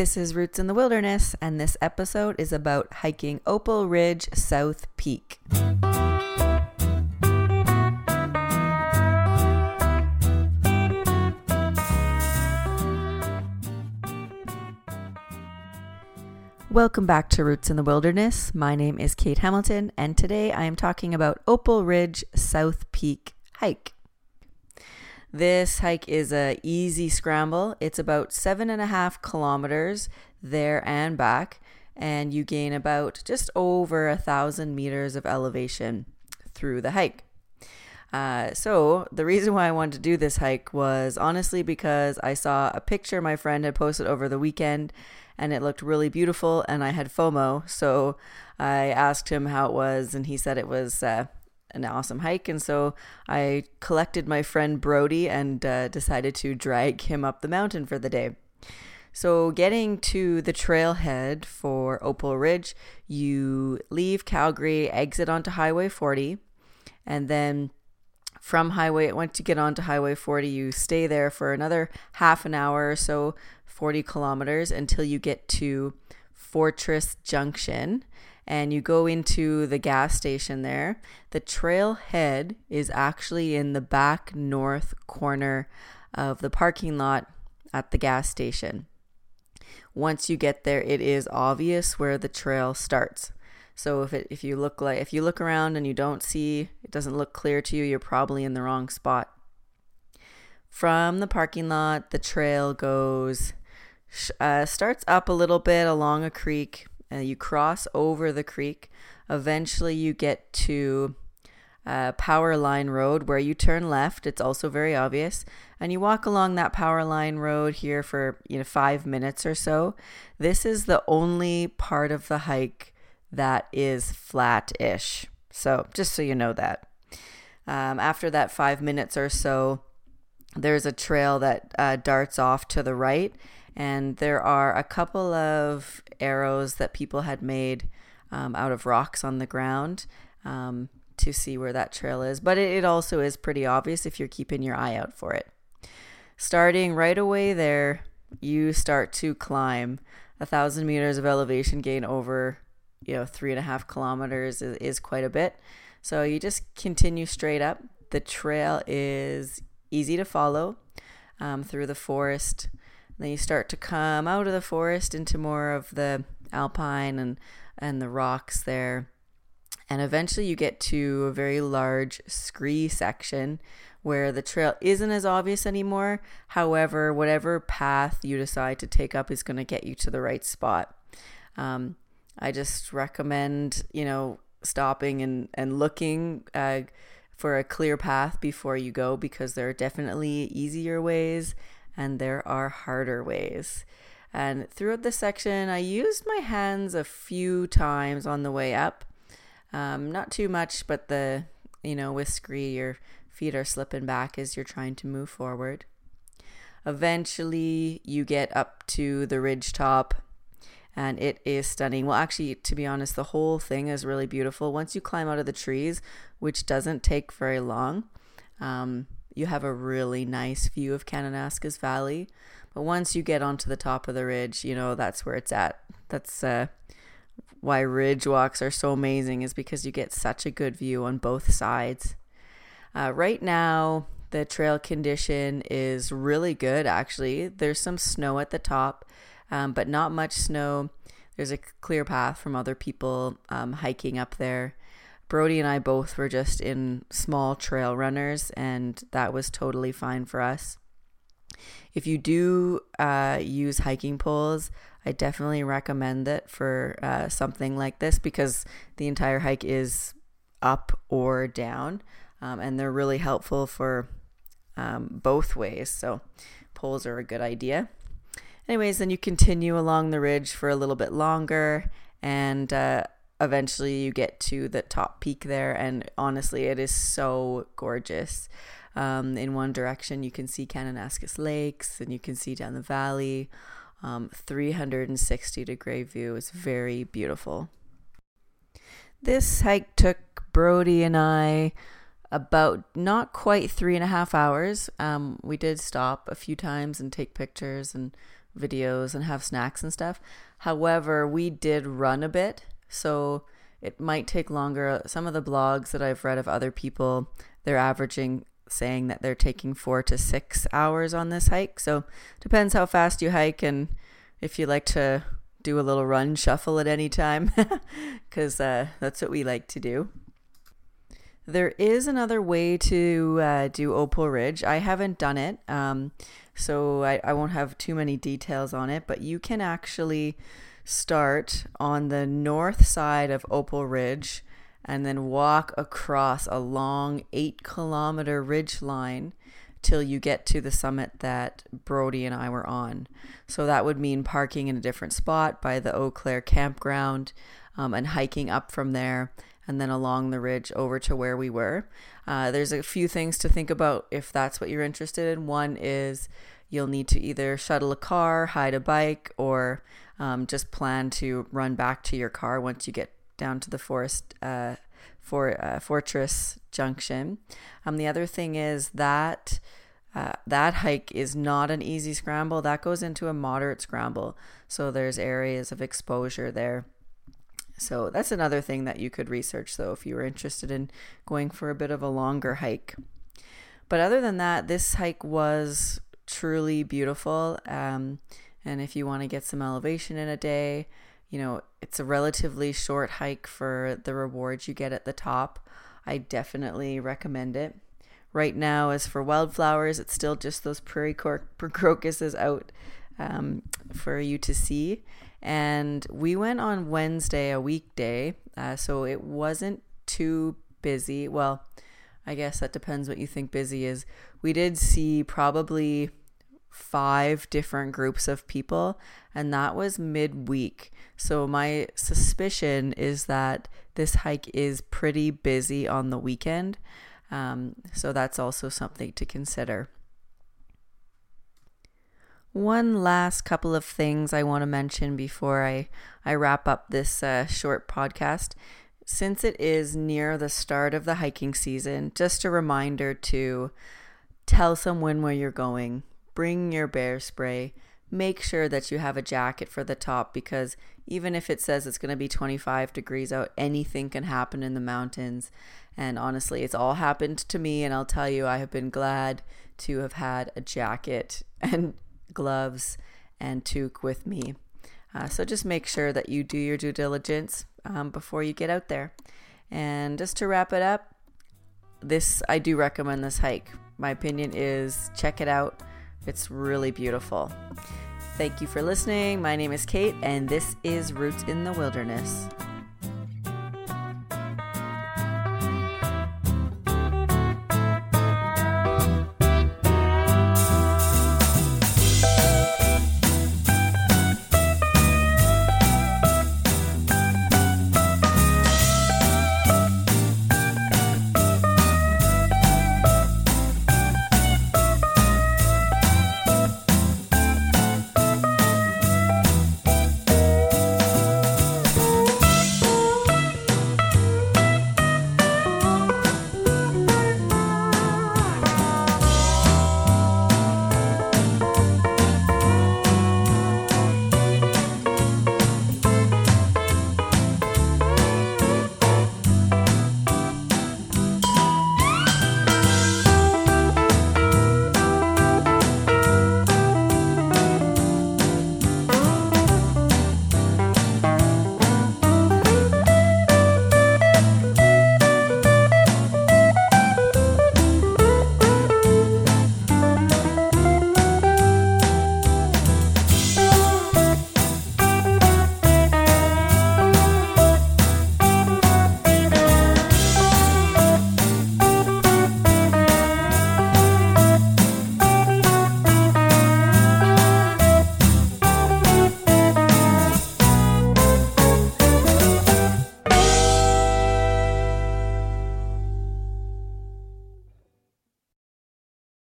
this is Roots in the Wilderness, and this episode is about hiking Opal Ridge South Peak. Welcome back to Roots in the Wilderness. My name is Kate Hamilton, and today I am talking about Opal Ridge South Peak hike. This hike is a easy scramble. It's about seven and a half kilometers there and back, and you gain about just over a thousand meters of elevation through the hike. Uh, so the reason why I wanted to do this hike was honestly because I saw a picture my friend had posted over the weekend, and it looked really beautiful, and I had FOMO, so I asked him how it was, and he said it was. Uh, an awesome hike. And so I collected my friend Brody and uh, decided to drag him up the mountain for the day. So, getting to the trailhead for Opal Ridge, you leave Calgary, exit onto Highway 40, and then from Highway, once you get onto Highway 40, you stay there for another half an hour or so, 40 kilometers, until you get to Fortress Junction and you go into the gas station there, the trailhead is actually in the back north corner of the parking lot at the gas station. Once you get there, it is obvious where the trail starts. So if it if you look like if you look around and you don't see it doesn't look clear to you, you're probably in the wrong spot. From the parking lot, the trail goes uh, starts up a little bit along a creek and you cross over the creek. Eventually, you get to uh, Power Line Road where you turn left. It's also very obvious, and you walk along that Power Line Road here for you know five minutes or so. This is the only part of the hike that is flat-ish. So just so you know that. Um, after that five minutes or so, there's a trail that uh, darts off to the right and there are a couple of arrows that people had made um, out of rocks on the ground um, to see where that trail is. But it, it also is pretty obvious if you're keeping your eye out for it. Starting right away there, you start to climb a thousand meters of elevation gain over you know three and a half kilometers is, is quite a bit so you just continue straight up the trail is easy to follow um, through the forest then you start to come out of the forest into more of the alpine and and the rocks there. And eventually you get to a very large scree section where the trail isn't as obvious anymore. However, whatever path you decide to take up is going to get you to the right spot. Um, I just recommend, you know, stopping and, and looking uh, for a clear path before you go because there are definitely easier ways and there are harder ways. And throughout the section, I used my hands a few times on the way up. Um, not too much, but the, you know, with scree, your feet are slipping back as you're trying to move forward. Eventually, you get up to the ridge top, and it is stunning. Well, actually, to be honest, the whole thing is really beautiful. Once you climb out of the trees, which doesn't take very long, um, you have a really nice view of Kananaskis Valley. But once you get onto the top of the ridge, you know, that's where it's at. That's uh, why ridge walks are so amazing, is because you get such a good view on both sides. Uh, right now, the trail condition is really good, actually. There's some snow at the top, um, but not much snow. There's a clear path from other people um, hiking up there. Brody and I both were just in small trail runners, and that was totally fine for us. If you do uh, use hiking poles, I definitely recommend it for uh, something like this because the entire hike is up or down, um, and they're really helpful for um, both ways. So, poles are a good idea. Anyways, then you continue along the ridge for a little bit longer, and uh, eventually you get to the top peak there and honestly it is so gorgeous. Um, in one direction you can see kananaskis lakes and you can see down the valley. Um, 360 degree view is very beautiful. This hike took brody and i about not quite three and a half hours. Um, we did stop a few times and take pictures and videos and have snacks and stuff. However, we did run a bit, so it might take longer. Some of the blogs that I've read of other people, they're averaging saying that they're taking four to six hours on this hike. So depends how fast you hike and if you like to do a little run shuffle at any time, because uh, that's what we like to do. There is another way to uh, do Opal Ridge. I haven't done it, um, so I, I won't have too many details on it, but you can actually start on the north side of Opal Ridge and then walk across a long eight kilometer ridge line till you get to the summit that Brody and I were on. So that would mean parking in a different spot by the Eau Claire campground um, and hiking up from there and then along the ridge over to where we were. Uh, there's a few things to think about if that's what you're interested in. One is you'll need to either shuttle a car, hide a bike, or um, just plan to run back to your car once you get down to the forest uh, for uh, Fortress Junction. Um, the other thing is that uh, that hike is not an easy scramble. That goes into a moderate scramble, so there's areas of exposure there. So that's another thing that you could research though if you were interested in going for a bit of a longer hike. But other than that, this hike was truly beautiful. Um, and if you want to get some elevation in a day, you know, it's a relatively short hike for the rewards you get at the top. I definitely recommend it. Right now, as for wildflowers, it's still just those prairie crocuses out um, for you to see. And we went on Wednesday, a weekday, uh, so it wasn't too busy. Well, I guess that depends what you think busy is. We did see probably five different groups of people, and that was midweek. So, my suspicion is that this hike is pretty busy on the weekend. Um, so, that's also something to consider. One last couple of things I want to mention before I, I wrap up this uh, short podcast. Since it is near the start of the hiking season, just a reminder to tell someone where you're going, bring your bear spray, make sure that you have a jacket for the top because even if it says it's going to be 25 degrees out, anything can happen in the mountains. And honestly, it's all happened to me, and I'll tell you, I have been glad to have had a jacket and gloves, and toque with me. Uh, so just make sure that you do your due diligence um, before you get out there. And just to wrap it up, this I do recommend this hike. My opinion is check it out. It's really beautiful. Thank you for listening. My name is Kate, and this is Roots in the Wilderness.